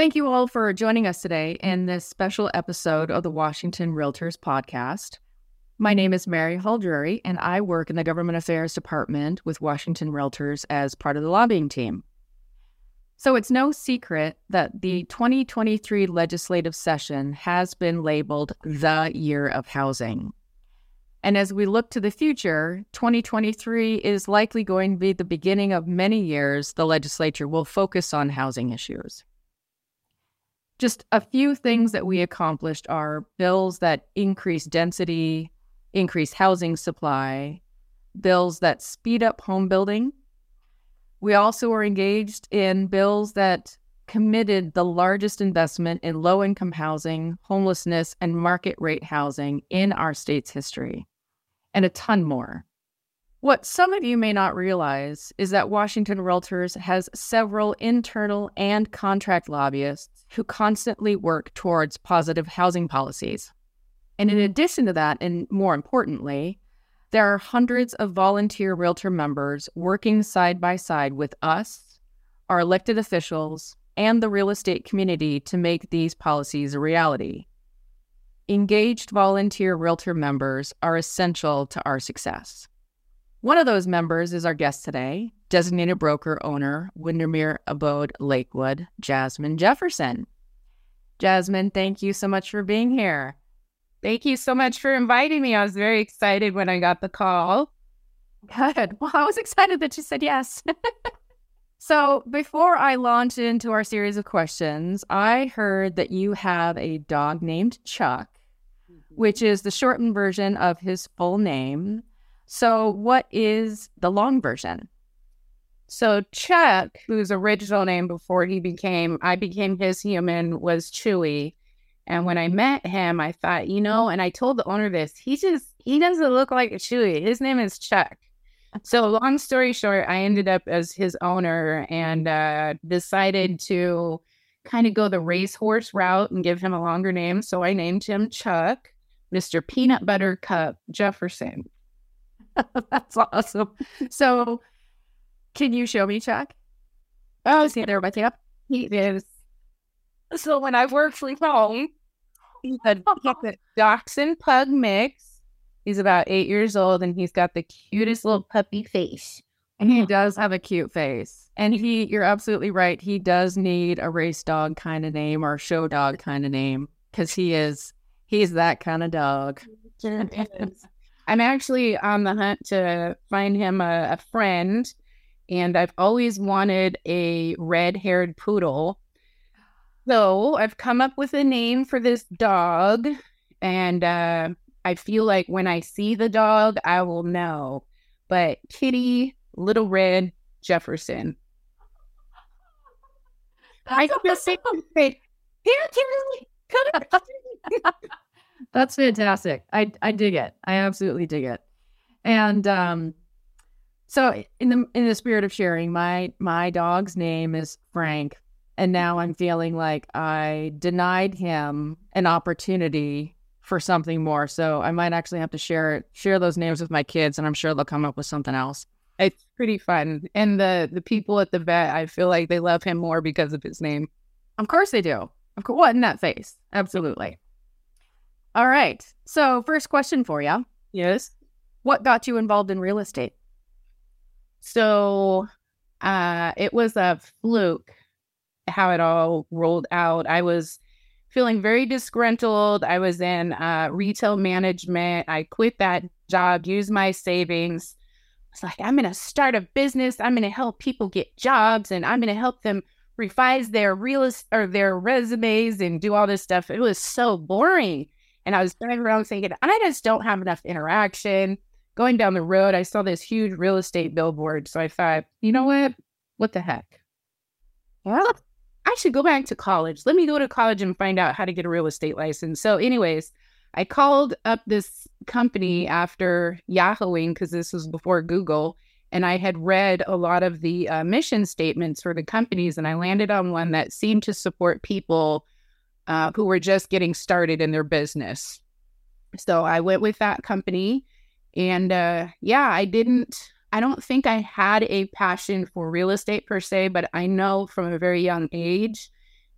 Thank you all for joining us today in mm. this special episode of the Washington Realtors Podcast. My name is Mary Hull-Drury, and I work in the Government Affairs Department with Washington Realtors as part of the lobbying team. So it's no secret that the mm. 2023 legislative session has been labeled the year of housing. And as we look to the future, 2023 is likely going to be the beginning of many years the legislature will focus on housing issues. Just a few things that we accomplished are bills that increase density, increase housing supply, bills that speed up home building. We also are engaged in bills that committed the largest investment in low income housing, homelessness, and market rate housing in our state's history, and a ton more. What some of you may not realize is that Washington Realtors has several internal and contract lobbyists who constantly work towards positive housing policies. And in mm-hmm. addition to that, and more importantly, there are hundreds of volunteer realtor members working side by side with us, our elected officials, and the real estate community to make these policies a reality. Engaged volunteer realtor members are essential to our success. One of those members is our guest today, designated broker owner, Windermere Abode Lakewood, Jasmyn Jefferson. Jasmyn, thank you so much for being here. Thank you so much for inviting me. I was very excited when I got the call. Good. Well, I was excited that you said yes. so, before I launch into our series of questions, I heard that you have a dog named Chuck, mm-hmm. which is the shortened version of his full name. So, what is the long version? So, Chuck, whose original name before he became, I became his human, was Chewy. And when I met him, I thought, you know, and I told the owner this, he just, he doesn't look like a Chewy. His name is Chuck. So, long story short, I ended up as his owner and uh, decided to kind of go the racehorse route and give him a longer name. So, I named him Chuck, Mr. Peanut Butter Cup Jefferson. That's awesome. So, can you show me Chuck? Oh, see he there with you? He is. So when I work from home, he's a, he's a dachshund pug mix. He's about eight years old, and he's got the cutest little puppy face. And he does have a cute face. And he, you're absolutely right. He does need a race dog kind of name or show dog kind of name because he is, he's that kind of dog. I'm actually on the hunt to find him a, a friend, and I've always wanted a red haired poodle. So I've come up with a name for this dog, and uh, I feel like when I see the dog, I will know. But Kitty Little Red Jefferson. I just say, here, Kitty, come That's fantastic. I I dig it. I absolutely dig it. And um so in the in the spirit of sharing, my my dog's name is Frank and now I'm feeling like I denied him an opportunity for something more. So I might actually have to share share those names with my kids and I'm sure they'll come up with something else. It's pretty fun. And the the people at the vet, I feel like they love him more because of his name. Of course they do. Of course, what in that face? Absolutely. All right. So, first question for you. Yes. What got you involved in real estate? So, uh, it was a fluke how it all rolled out. I was feeling very disgruntled. I was in uh, retail management. I quit that job, used my savings. I was like, I'm going to start a business. I'm going to help people get jobs and I'm going to help them revise their real or their resumes and do all this stuff. It was so boring. And I was driving around thinking, I just don't have enough interaction. Going down the road, I saw this huge real estate billboard. So I thought, you know what? What the heck? Well, I should go back to college. Let me go to college and find out how to get a real estate license. So, anyways, I called up this company after Yahooing because this was before Google. And I had read a lot of the uh, mission statements for the companies, and I landed on one that seemed to support people uh, who were just getting started in their business. So I went with that company. And uh, yeah, I didn't, I don't think I had a passion for real estate per se, but I know from a very young age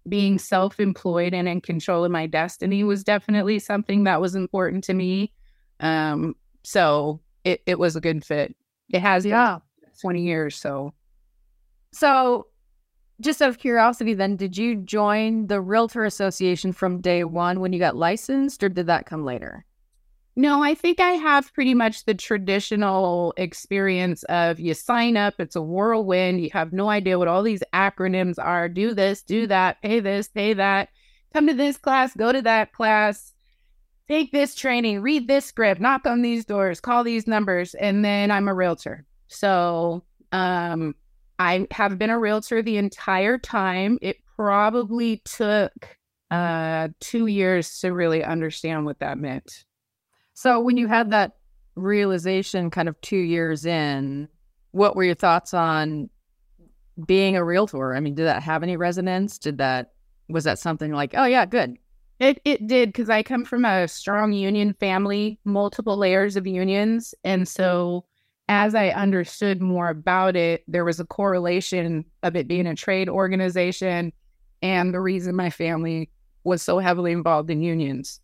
being self employed and in control of my destiny was definitely something that was important to me. Um, so it, it was a good fit. It has yeah 20 years. So, so just out of curiosity, then, did you join the Realtor Association from day one when you got licensed, or did that come later? No, I think I have pretty much the traditional experience of you sign up, it's a whirlwind, you have no idea what all these acronyms are do this, do that, pay this, pay that, come to this class, go to that class, take this training, read this script, knock on these doors, call these numbers, and then I'm a realtor. So, um, I have been a realtor the entire time. It probably took uh, two years to really understand what that meant. So, when you had that realization kind of two years in, what were your thoughts on being a realtor? I mean, did that have any resonance? Did that, was that something like, oh, yeah, good? It, it did because I come from a strong union family, multiple layers of unions. And so, as I understood more about it, there was a correlation of it being a trade organization and the reason my family was so heavily involved in unions.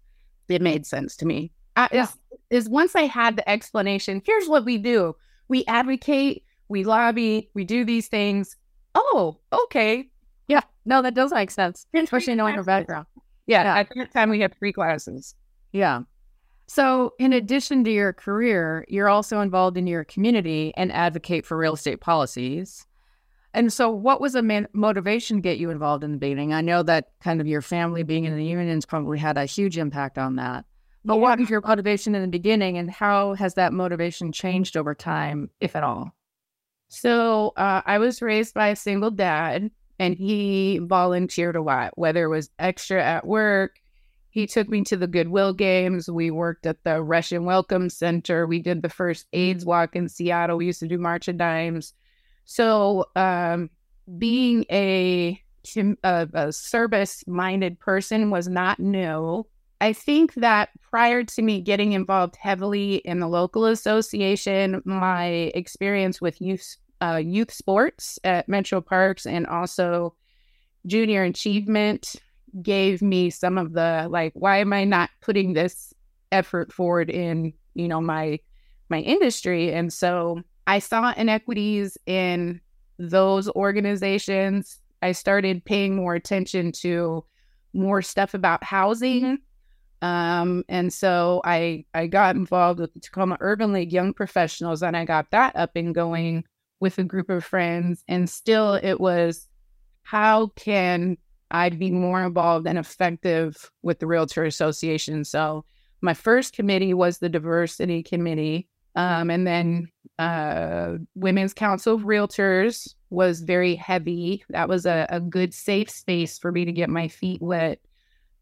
It made sense to me. I, yeah. is, is once I had the explanation, here's what we do we advocate, we lobby, we do these things. Oh, okay. Yeah, no, that does make sense, especially knowing her background. Yeah, yeah, at that time we had three classes. Yeah. So, in addition to your career, you're also involved in your community and advocate for real estate policies. And so, what was a man- motivation to get you involved in the beginning? I know that kind of your family being in the unions probably had a huge impact on that. But yeah. what was your motivation in the beginning, and how has that motivation changed over time, if at all? So, uh, I was raised by a single dad, and he volunteered a lot, whether it was extra at work. He took me to the Goodwill games. We worked at the Russian Welcome Center. We did the first AIDS walk in Seattle. We used to do March of Dimes. So, um, being a, a, a service minded person was not new. I think that prior to me getting involved heavily in the local association, my experience with youth uh, youth sports at Metro Parks and also junior achievement gave me some of the like, why am I not putting this effort forward in you know my my industry? And so I saw inequities in those organizations. I started paying more attention to more stuff about housing um, and so I I got involved with the Tacoma Urban League Young Professionals, and I got that up and going with a group of friends. And still, it was how can I be more involved and effective with the Realtor Association? So my first committee was the Diversity Committee, um, and then uh, Women's Council of Realtors was very heavy. That was a, a good safe space for me to get my feet wet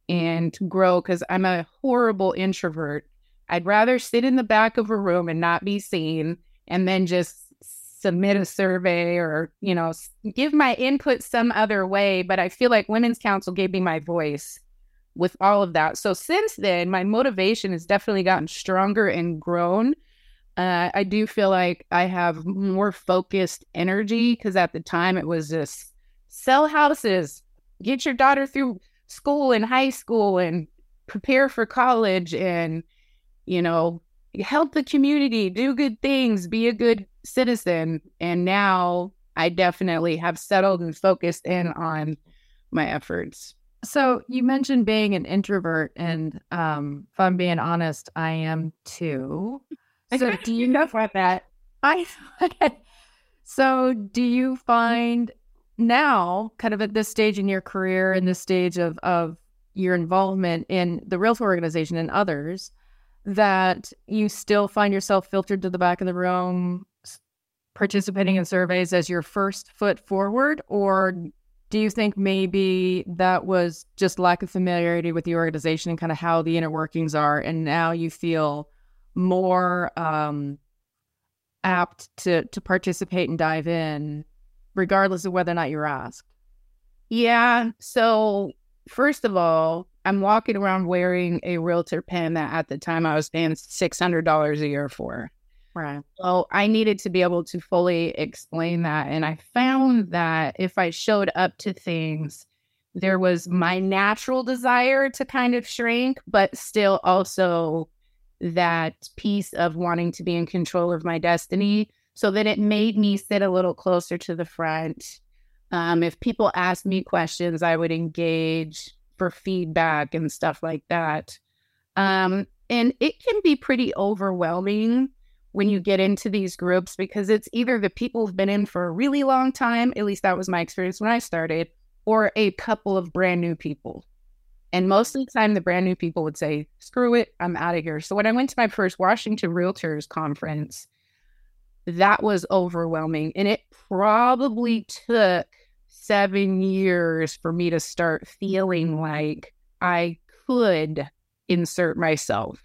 and grow because I'm a horrible introvert. I'd rather sit in the back of a room and not be seen and then just submit a survey or, you know, give my input some other way. But I feel like Women's Council gave me my voice with all of that. So since then, my motivation has definitely gotten stronger and grown. Uh, I do feel like I have more focused energy because at the time it was just sell houses, get your daughter through school and high school and prepare for college and, you know, help the community, do good things, be a good citizen. And now I definitely have settled and focused in on my efforts. So you mentioned being an introvert, and um, if I'm being honest, I am too. So do you know about that? I so do you find now, kind of at this stage in your career, in this stage of of your involvement in the Realtor organization and others, that you still find yourself filtered to the back of the room, participating in surveys as your first foot forward, or do you think maybe that was just lack of familiarity with the organization and kind of how the inner workings are, and now you feel more um, apt to to participate and dive in regardless of whether or not you're asked? Yeah. So, first of all, I'm walking around wearing a realtor pen that at the time I was paying $600 a year for. Right. So I needed to be able to fully explain that. And I found that if I showed up to things there was my natural desire to kind of shrink, but still also that piece of wanting to be in control of my destiny. So that it made me sit a little closer to the front. Um, if people asked me questions, I would engage for feedback and stuff like that. Um, and it can be pretty overwhelming when you get into these groups because it's either the people who've been in for a really long time, at least that was my experience when I started, or a couple of brand new people. And most of the time, the brand new people would say, screw it, I'm out of here. So when I went to my first Washington Realtors conference, that was overwhelming. And it probably mm. took seven years for me to start feeling mm. like I could insert myself.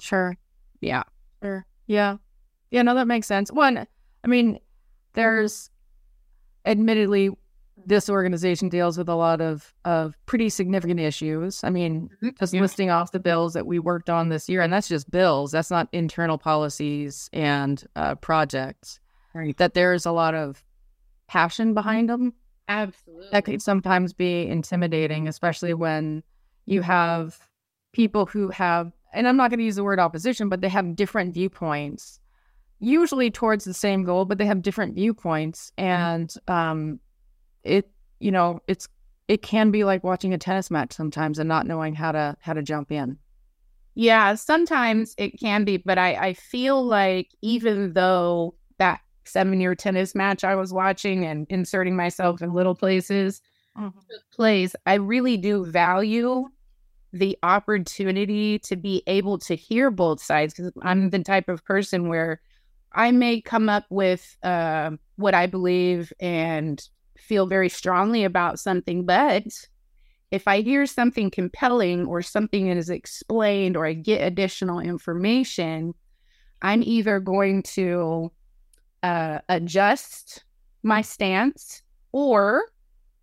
Sure. Yeah. Sure. Yeah. Yeah, no, that makes sense. One, I mean, mm-hmm. there's admittedly this organization deals with a lot of of pretty significant issues. I mean, mm-hmm. just yeah. listing off the bills that we worked on this year, and that's just bills. That's not internal policies and uh, projects. Right. That there's a lot of passion behind them. Absolutely. That could sometimes be intimidating, especially when you have people who have, and I'm not going to use the word opposition, but they have different viewpoints, usually towards the same goal, but they have different viewpoints. And um, it you know it's it can be like watching a tennis match sometimes and not knowing how to how to jump in yeah sometimes it can be but i i feel like even though that seven year tennis match i was watching and inserting myself in little places mm-hmm. place i really do value the opportunity to be able to hear both sides because i'm the type of person where i may come up with uh, what i believe and feel very strongly about something, but if I hear something compelling or something is explained or I get additional information, I'm either going to uh, adjust my stance or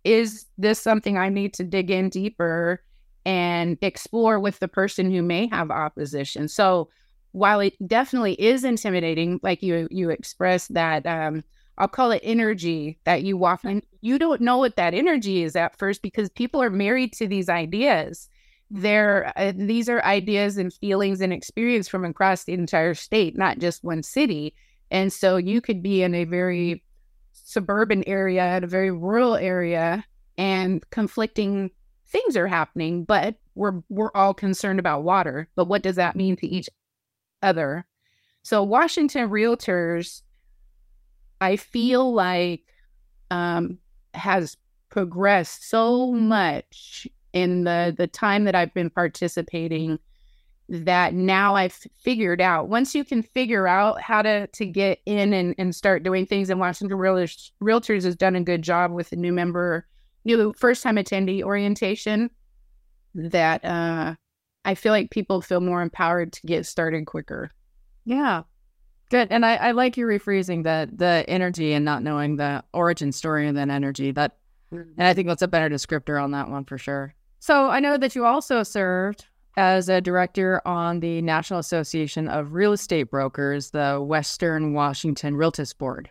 is this something I need to dig in deeper and explore with the person who may have opposition? So while it definitely is intimidating, like you you expressed that um, I'll call it energy that you walk in. You don't know what that energy is at first because people are married to these ideas. They're, uh, these are ideas and feelings and experience from across the entire state, not just one city. And so you could be in a very suburban area, in a very rural area, and conflicting things are happening, but we're we're all concerned about water. But what does that mean to each other? So Washington Realtors I feel like um, has progressed so much in the the time that I've been participating that now I've figured out once you can figure out how to to get in and, and start doing things and Washington Realtors, Realtors has done a good job with the new member new first time attendee orientation that uh I feel like people feel more empowered to get started quicker. Yeah. Good. And I, I like you rephrasing the the energy and not knowing the origin story of that energy. That mm-hmm. and I think that's a better descriptor on that one for sure. So I know that you also served as a director on the National Association of Real Estate Brokers, the Western Washington Realtist Board.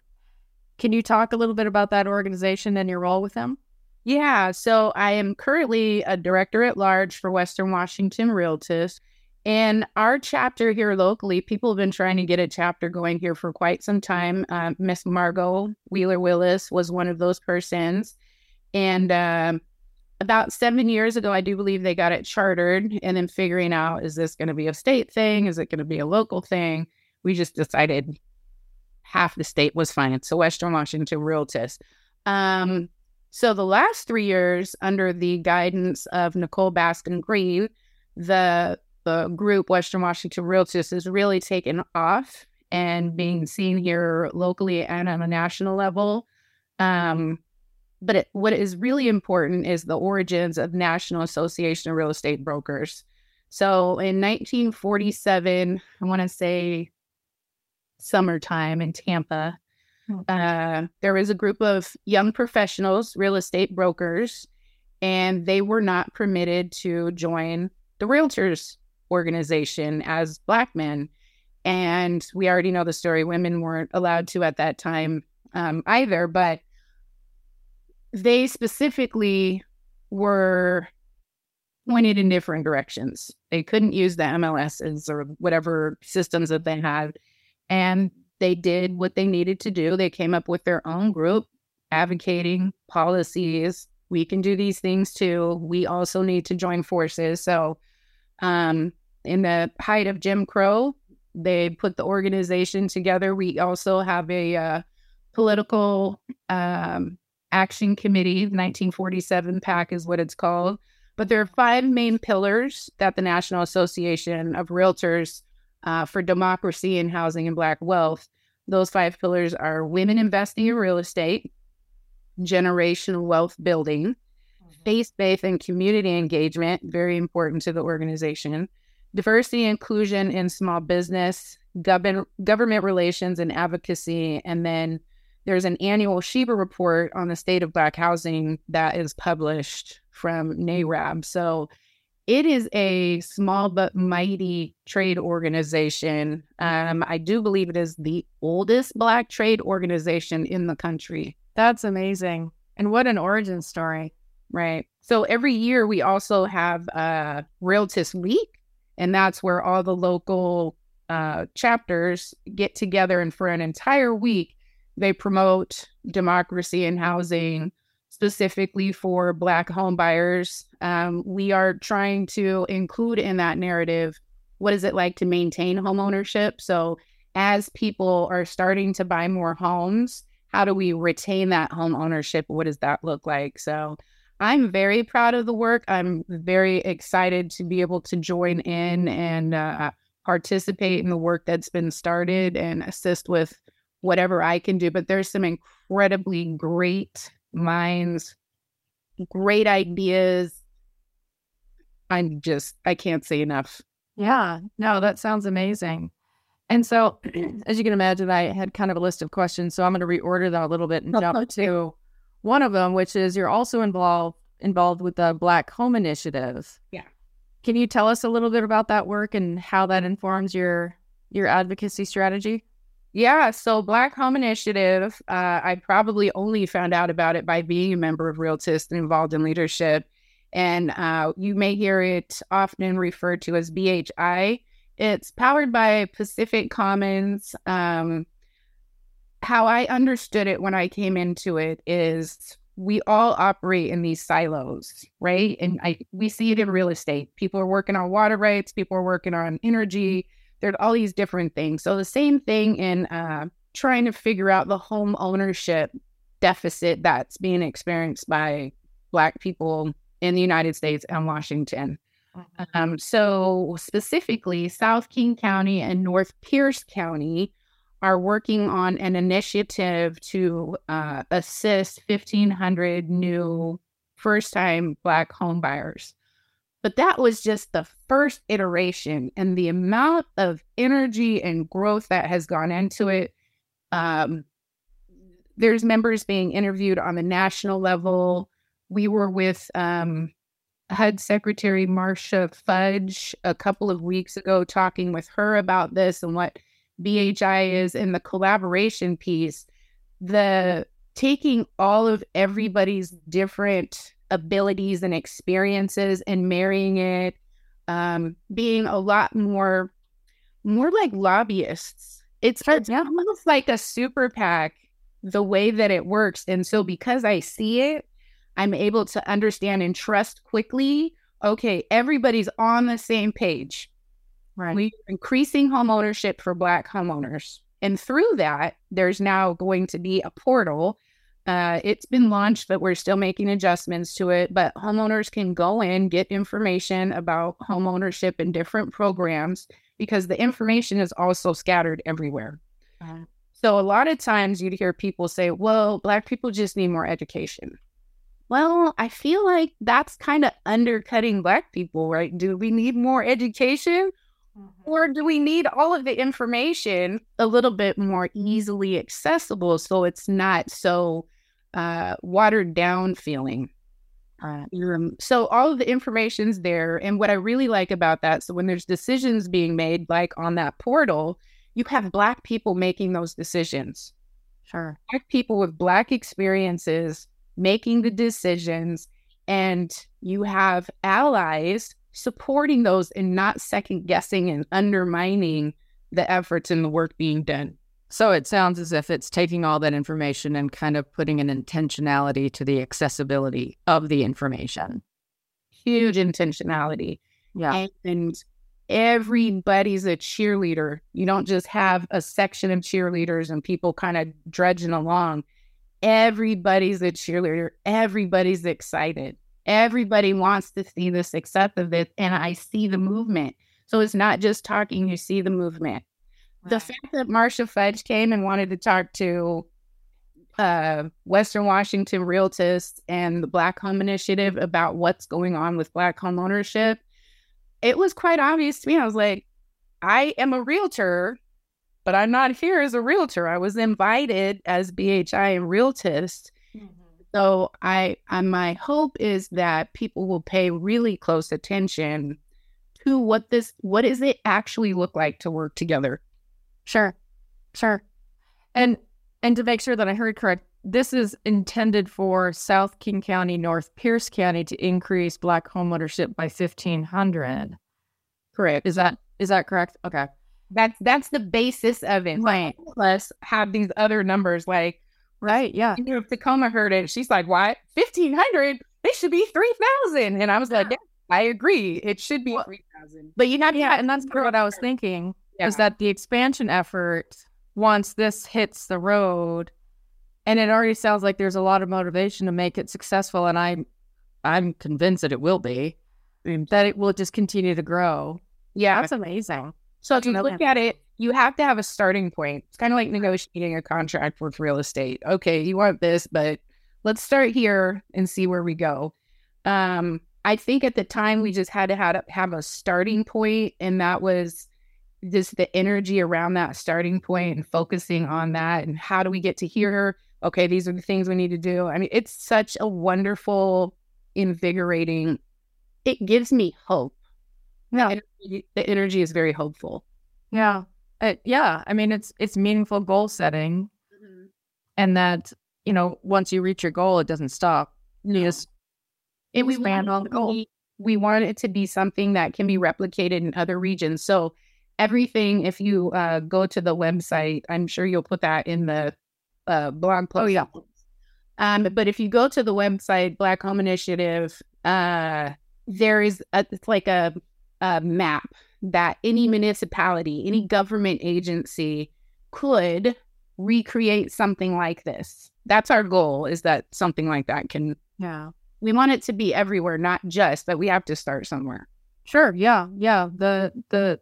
Can you talk a little bit about that organization and your role with them? Yeah, so I am currently a director at large for Western Washington Realtist. And our chapter here locally, people have been trying to get a chapter going here for quite some time. Uh, Miss Margot Wheeler Willis was one of those persons. And uh, about seven years ago, I do believe they got it chartered. And then figuring out is this going to be a state thing? Is it going to be a local thing? We just decided half the state was fine. So Western Washington Realtist. Um, so the last three years, under the guidance of Nicole Bascom Green, the the group Western Washington Realtist is really taken off and being seen here locally and on a national level. Um, but it, what is really important is the origins of National Association of Real Estate Brokers. So in 1947, I want to say summertime in Tampa, hmm. uh, there was a group of young professionals, real estate brokers, and they were not permitted to join the realtors organization as Black men. And we already know the story. Women weren't allowed to at that time um, either, but they specifically were pointed in different directions. They couldn't use the MLSs or whatever systems that they had. And they did what they needed to do. They came up with their own group advocating policies. We can do these things too. We also need to join forces. So, um, in the height of Jim Crow, they put the organization together. We also have a uh, political um, action committee, 1947 PAC is what it's called. But there are five main pillars that the National Association of Realtors uh, for Democracy and Housing and Black Wealth. Those five pillars are women investing in real estate, generational wealth building, mm-hmm. faith based and community engagement, very important to the organization, diversity, inclusion in small business, government, government relations and advocacy, and then there's an annual SHIBA report on the state of Black housing that is published from NAREB. So it is a small but mighty trade organization. Um, I do believe it is the oldest Black trade organization in the country. That's amazing. And what an origin story. Right. So every year we also have uh, Realtist Week, and that's where all the local uh, chapters get together and for an entire week they promote democracy in housing specifically for Black homebuyers. Um, we are trying to include in that narrative what is it like to maintain home ownership. So, as people are starting to buy more homes, how do we retain that home ownership? What does that look like? So, I'm very proud of the work. I'm very excited to be able to join in and uh, participate in the work that's been started and assist with whatever I can do. But there's some incredibly great minds, great ideas. I'm just, I can't say enough. Yeah, no, that sounds amazing. And so, as you can imagine, I had kind of a list of questions. So I'm going to reorder that a little bit and jump to one of them, which is you're also involved involved with the Black Home Initiative. Yeah. Can you tell us a little bit about that work and how that informs your your advocacy strategy? Yeah, so Black Home Initiative, uh, I probably only found out about it by being a member of Realtist and involved in leadership. And uh, you may hear it often referred to as BHI. It's powered by Pacific Commons. Um, how I understood it when I came into it is we all operate in these silos, right? And I we see it in real estate. People are working on water rights, people are working on energy, there's all these different things. So the same thing in uh, trying to figure out the home ownership deficit that's being experienced by Black people in the United States and Washington. Mm-hmm. Um, so specifically, South King County and North Pierce County are working on an initiative to uh, assist 1,500 new first-time Black homebuyers. But that was just the first iteration, and the amount of energy and growth that has gone into it. Um, there's members being interviewed on the national level. We were with um, HUD Secretary Marcia Fudge a couple of weeks ago, talking with her about this and what BHI is in the collaboration piece. The taking all of everybody's different abilities and experiences and marrying it, um, being a lot more, more like lobbyists. It's, it's yeah. almost like a super PAC the way that it works. And so because I see it, I'm able to understand and trust quickly. Okay, everybody's on the same page. Right. We're increasing home ownership for Black homeowners. And through that, there's now going to be a portal uh, it's been launched, but we're still making adjustments to it. But homeowners can go in, get information about home ownership and different programs because the information is also scattered everywhere. Uh-huh. So a lot of times you'd hear people say, well, Black people just need more education. Well, I feel like that's kind of undercutting Black people, right? Do we need more education? Mm-hmm. Or do we need all of the information a little bit more easily accessible so it's not so uh, watered down feeling? Uh, so all of the information's there. And what I really like about that, so when there's decisions being made, like on that portal, you have Black people making those decisions. Sure. Black people with Black experiences making the decisions and you have allies supporting those and not second guessing and undermining the efforts and the work being done. So it sounds as if it's taking all that information and kind of putting an intentionality to the accessibility of the information. Huge intentionality. Yeah. And everybody's a cheerleader. You don't just have a section of cheerleaders and people kind of dredging along. Everybody's a cheerleader. Everybody's excited. Everybody wants to see the success of this. And I see the movement. So it's not just talking, you see the movement. The fact that Marcia Fudge came and wanted to talk to uh, Western Washington Realtist and the Black Home Initiative about what's going on with Black home ownership, it was quite obvious to me. I was like, I am a realtor, but I'm not here as a realtor. I was invited as BHI and Realtist. So I, I, my hope is that people will pay really close attention to what this, what does it actually look like to work together Sure. Sure. And and to make sure that I heard correct, this is intended for South King County, North Pierce County to increase black homeownership by 1500. Correct. Is that is that correct? Okay. That's that's the basis of it. Right. Plus have these other numbers like Right, yeah. You know, if Tacoma heard it, she's like, "What? 1500? It should be 3000." And I was like, yeah, "I agree. It should be 3000." But you have yeah, and that's what I was thinking yeah. is that the expansion effort, once this hits the road, and it already sounds like there's a lot of motivation to make it successful, and I'm I'm convinced that it will be, that it will just continue to grow. Yeah, that's amazing. So if you look at it, you have to have a starting point. It's kind of like negotiating a contract with real estate. Okay, you want this, but let's start here and see where we go. Um, I think at the time we just had to have, have a starting point, and that was just the energy around that starting point and focusing on that and how do we get to here? Okay these are the things we need to do. I mean it's such a wonderful invigorating it gives me hope. Yeah. the energy is very hopeful. Yeah uh, yeah i mean it's it's meaningful goal setting mm-hmm. and that you know once you reach your goal it doesn't stop you just it, expand on the goal we want it to be something that can be replicated in other regions so everything, if you uh, go to the website, I'm sure you'll put that in the uh, blog post. Oh, yeah. Um, but if you go to the website, Black Home Initiative, uh, there is a, it's like a, a map that any municipality, any government agency could recreate something like this. That's our goal is that something like that can yeah. We want it to be everywhere, not just, but we have to start somewhere. Sure. Yeah. Yeah. The the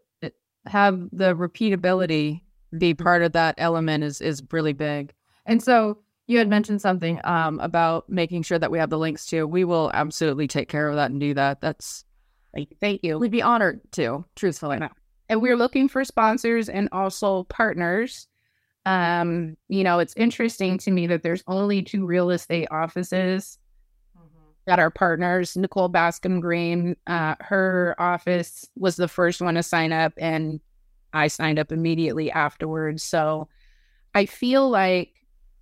have the repeatability be mm-hmm. part of that element is is really big. And so you had mentioned something um, about making sure that we have the links to. We will absolutely take care of that and do that. That's thank you. We'd be honored to, truthfully. And we're looking for sponsors and also partners. Um, you know, it's interesting to me that there's only two real estate offices mm-hmm. that are partners. Nicole Bascom Green, uh, her office was the first one to sign up, and I signed up immediately afterwards. So I feel like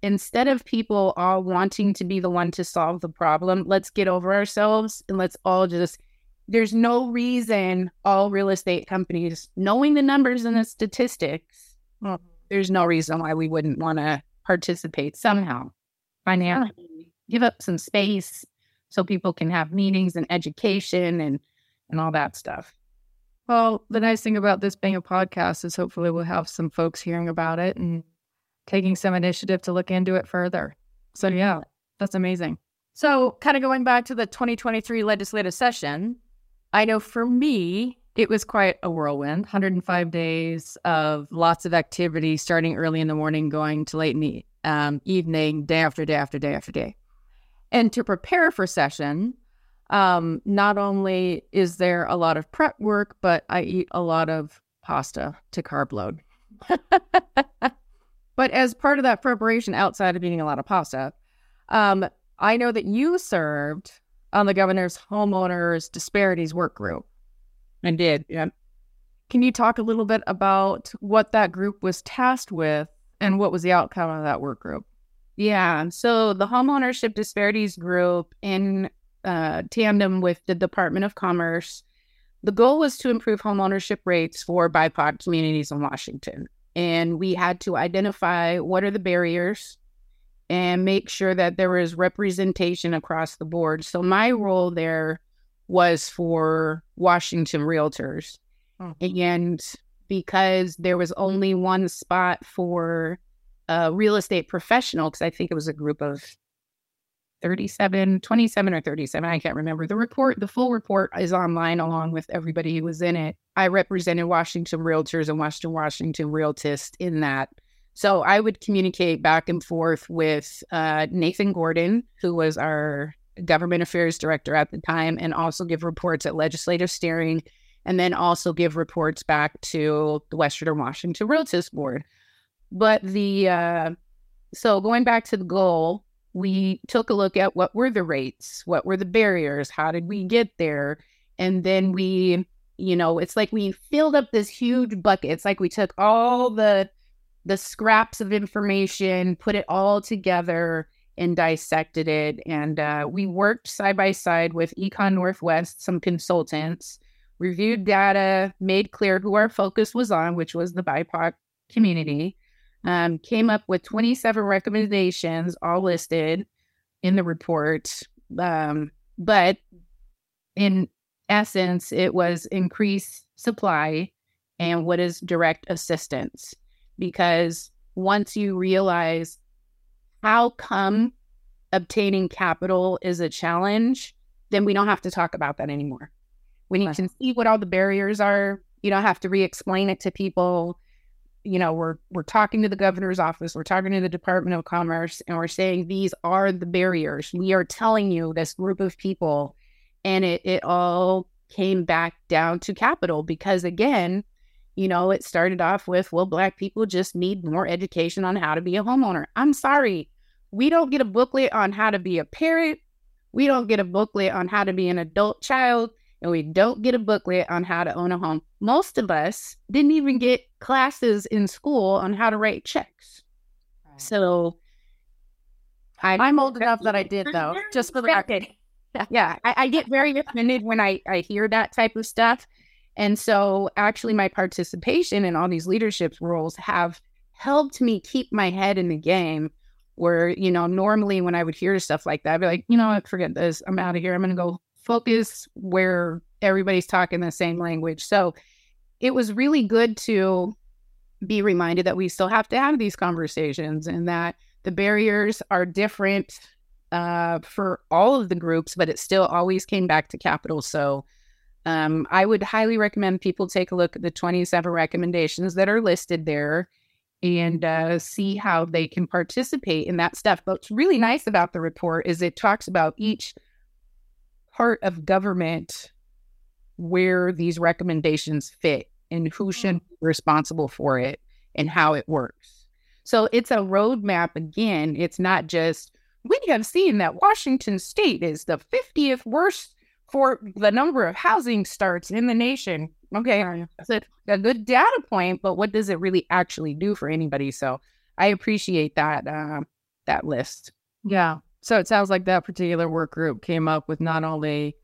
instead of people all wanting to be the one to solve the problem, let's get over ourselves and let's all just there's no reason all real estate companies knowing the numbers and the statistics well, there's no reason why we wouldn't want to participate somehow financially give up some space so people can have meetings and education and and all that stuff well, the nice thing about this being a podcast is hopefully we'll have some folks hearing about it and taking some initiative to look into it further. So, yeah, that's amazing. So, kind of going back to the 2023 legislative session, I know for me, it was quite a whirlwind 105 days of lots of activity starting early in the morning, going to late in the um, evening, day after day after day after day. And to prepare for session, um, not only is there a lot of prep work, but I eat a lot of pasta to carb load. but as part of that preparation, outside of eating a lot of pasta, um, I know that you served on the governor's homeowners disparities work group. I did, yeah. Can you talk a little bit about what that group was tasked with and what was the outcome of that work group? Yeah. So the homeownership disparities group in uh, tandem with the Department of Commerce. The goal was to improve homeownership rates for BIPOC communities in Washington. And we had to identify what are the barriers and make sure that there was representation across the board. So my role there was for Washington Realtors. Oh. And because there was only one spot for a real estate professional, because I think it was a group of 37, 27 or 37, I can't remember. The report, the full report is online along with everybody who was in it. I represented Washington Realtors and Western Washington Realtist in that. So I would communicate back and forth with uh, Nathan Gordon, who was our government affairs director at the time, and also give reports at legislative steering, and then also give reports back to the Western Washington Realtist Board. But the uh, so going back to the goal, we took a look at what were the rates, what were the barriers, how did we get there, and then we, you know, it's like we filled up this huge bucket. It's like we took all the the scraps of information, put it all together, and dissected it. And uh, we worked side by side with ECONorthwest, some consultants, reviewed data, made clear who our focus was on, which was the BIPOC community, um, came up with 27 recommendations, all listed in the report. Um, but in essence, it was increase supply and what is direct assistance. Because once you realize how come obtaining capital is a challenge, then we don't have to talk about that anymore. When you can see what all the barriers are, you don't have to re-explain it to people. You know we're we're talking to the governor's office we're talking to the department of commerce and we're saying these are the barriers. We are telling you this group of people and it it all came back down to capital because again you know it started off with well black people just need more education on how to be a homeowner i'm sorry we don't get a booklet on how to be a parent we don't get a booklet on how to be an adult child and we don't get a booklet on how to own a home. Most of us didn't even get classes in school on how to write checks. Right. So I, am old enough that I did though, just for the record. yeah, I, I get very offended when I, I hear that type of stuff. And so actually my participation in all these leadership roles have helped me keep my head in the game where, you know, normally when I would hear stuff like that, I'd be like, you know what, forget this. I'm out of here. I'm going to go focus where everybody's talking the same language. So it was really good to be reminded that we still have to have these conversations and that the barriers are different uh, for all of the groups, but it still always came back to capital. So um, I would highly recommend people take a look at the 27 recommendations that are listed there and uh, see how they can participate in that stuff. But what's really nice about the report is it talks about each part of government where these recommendations fit and who should mm. be responsible for it and how it works. So it's a roadmap again. It's not just we have seen that Washington state is the 50th worst for the number of housing starts in the nation. Okay, that's a, a good data point, but what does it really actually do for anybody? So I appreciate that uh, that list. Yeah, so it sounds like that particular work group came up with not only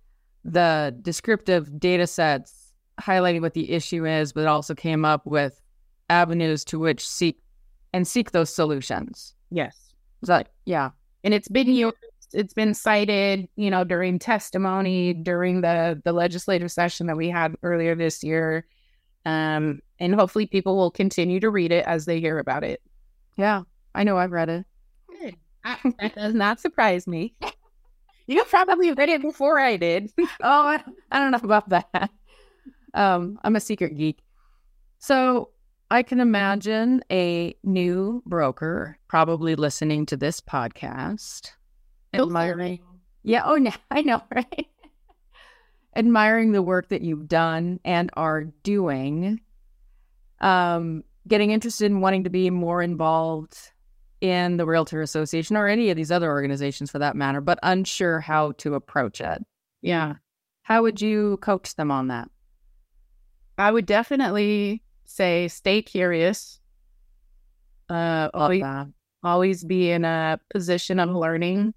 the descriptive data sets highlighting what the issue is, but also came up with avenues to which seek and seek those solutions. Yes. Is that yeah. And it's been used, it's been cited, you know, during testimony, during the the legislative session that we had earlier this year. Um, and hopefully people will continue to read it as they hear about it. Yeah. I know I've read it. I, that does not surprise me. You probably read it before I did. oh, I, I don't know about that. Um, I'm a secret geek. So I can imagine a new broker probably listening to this podcast. Admiring. Yeah. Oh, no, I know, right? admiring the work that you've done and are doing. Um, getting interested in wanting to be more involved in the Realtor Association or any of these other organizations for that matter, but unsure how to approach it. Yeah. How would you coach them on that? I would definitely say stay curious. Uh, always, always be in a position of learning.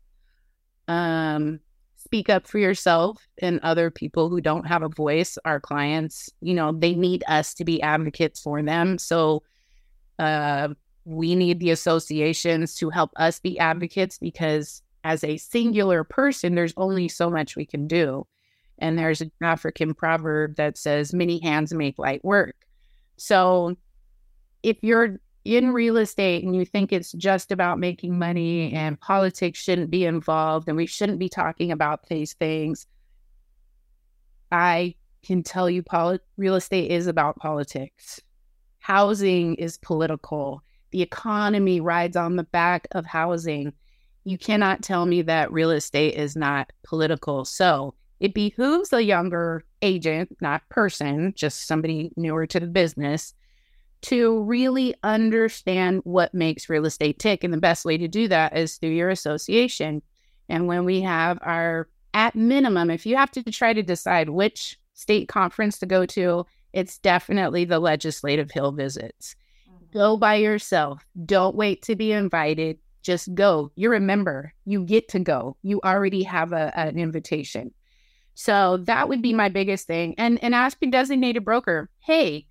Um, speak up for yourself and other people who don't have a voice, our clients, you know, they need us to be advocates for them. So uh, we need the associations to help us be advocates because as a singular person, there's only so much we can do. And there's an African proverb that says, many hands make light work. So if you're in real estate and you think it's just about making money and politics shouldn't be involved and we shouldn't be talking about these things, I can tell you poli- real estate is about politics. Housing is political. The economy rides on the back of housing. You cannot tell me that real estate is not political. So it behooves a younger agent, not person, just somebody newer to the business, to really understand what makes real estate tick. And the best way to do that is through your association. And when we have our, at minimum, if you have to try to decide which state conference to go to, it's definitely the legislative hill visits. Mm-hmm. Go by yourself. Don't wait to be invited. Just go. You're a member. You get to go. You already have a, an invitation. So that would be my biggest thing. And and ask your designated broker, hey,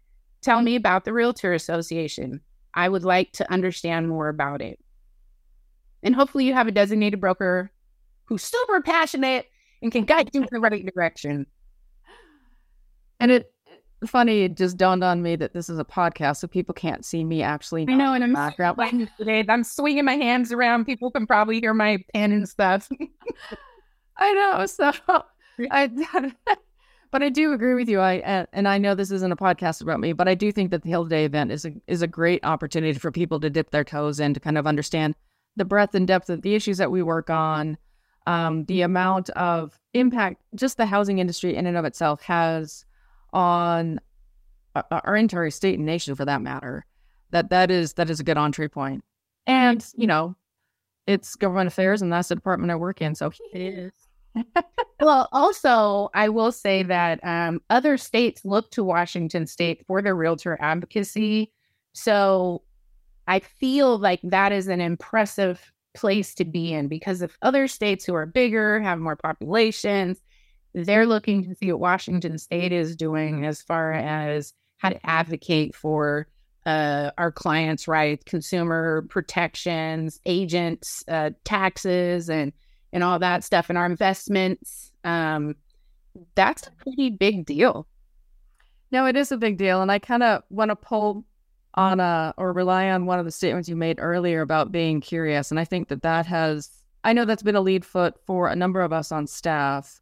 Tell me about the Realtor Association. I would like to understand more about it. And hopefully, you have a designated broker who's super passionate and can guide you in the right direction. And it funny, it just dawned on me that this is a podcast, so people can't see me actually. I know, and I'm background. today. I'm swinging my hands around. People can probably hear my pen and stuff. I know. So I but I do agree with you. I uh, and I know this isn't a podcast about me, but I do think that the Hill Day event is a is a great opportunity for people to dip their toes in to kind of understand the breadth and depth of the issues that we work on, um, the amount of impact just the housing industry in and of itself has on uh, uh, our entire state and nation, for that matter. That that is that is a good entree point, and you know, it's government affairs, and that's the department I work in. So it is well, also, I will say that um, other states look to Washington state for their realtor advocacy. So I feel like that is an impressive place to be in because if other states who are bigger, have more populations, they're looking to see what Washington state is doing as far as how to advocate for uh, our clients' rights, consumer protections, agents, uh, taxes, and and all that stuff and our investments. Um, that's a pretty big deal. No, it is a big deal. And I kind of want to pull on a or rely on one of the statements you made earlier about being curious. And I think that that has, I know that's been a lead foot for a number of us on staff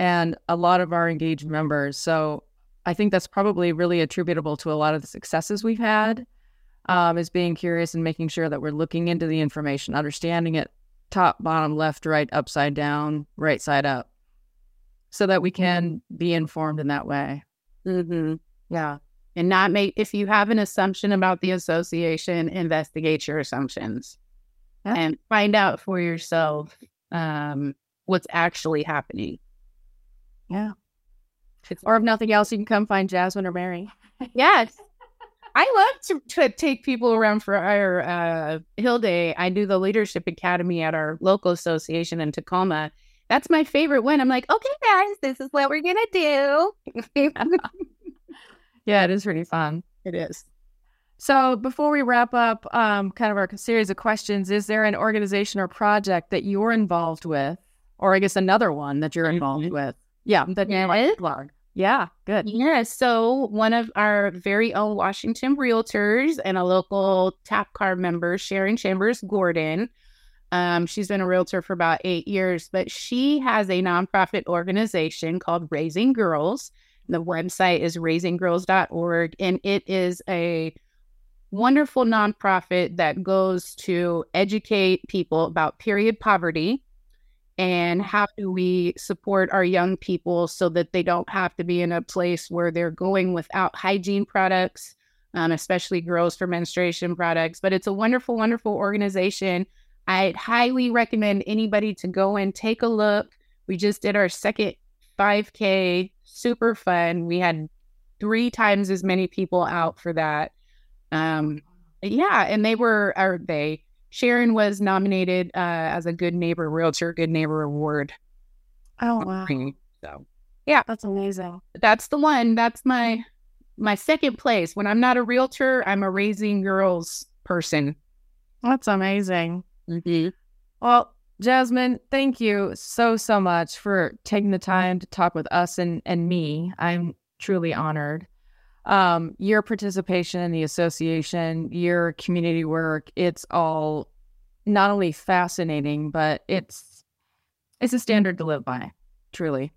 and a lot of our engaged members. So I think that's probably really attributable to a lot of the successes we've had. Um, is being curious and making sure that we're looking into the information, understanding it top, bottom, left, right, upside down, right side up, so that we can be informed in that way. Mm-hmm. Yeah. And not make, if you have an assumption about the association, investigate your assumptions yeah. and find out for yourself um, what's actually happening. Yeah. or if nothing else, you can come find Jasmyn or Mary. yes. I love to, to take people around for our uh, Hill Day. I do the Leadership Academy at our local association in Tacoma. That's my favorite one. I'm like, okay, guys, this is what we're gonna do. yeah, it is really fun. It is. So before we wrap up, um, kind of our series of questions, is there an organization or project that you're involved with, or I guess another one that you're involved with? Yeah, that yeah. like blog. Yeah, good. Yeah. So, one of our very own Washington realtors and a local tap card member, Sharon Chambers Gordon, um, she's been a realtor for about eight years, but she has a nonprofit organization called Raising Girls. The website is raisinggirls.org, and it is a wonderful nonprofit that goes to educate people about period poverty and how do we support our young people so that they don't have to be in a place where they're going without hygiene products um, especially girls for menstruation products? But it's a wonderful wonderful organization. I'd highly recommend anybody to go and take a look. We just did our second 5k super fun. We had three times as many people out for that. Um, yeah and they were are they Sharon was nominated uh, as a Good Neighbor Realtor Good Neighbor Award. Oh wow. So yeah, that's amazing. that's the one. That's my my second place. When I'm not a realtor, I'm a raising girls person. That's amazing. Mm-hmm. Well, Jasmyn, thank you so so much for taking the time to talk with us and and me. I'm truly honored. Um, your participation in the association, your community work, it's all not only fascinating, but it's it's a standard to live by, truly.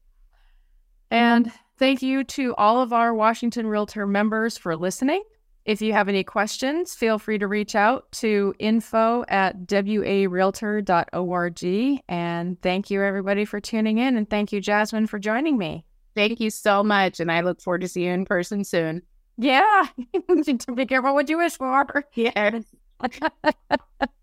And thank you to all of our Washington Realtor members for listening. If you have any questions, feel free to reach out to info at warealtor.org. And thank you, everybody, for tuning in. And thank you, Jasmyn, for joining me. Thank you so much. And I look forward to seeing you in person soon. Yeah. Be careful what you wish for. Yes.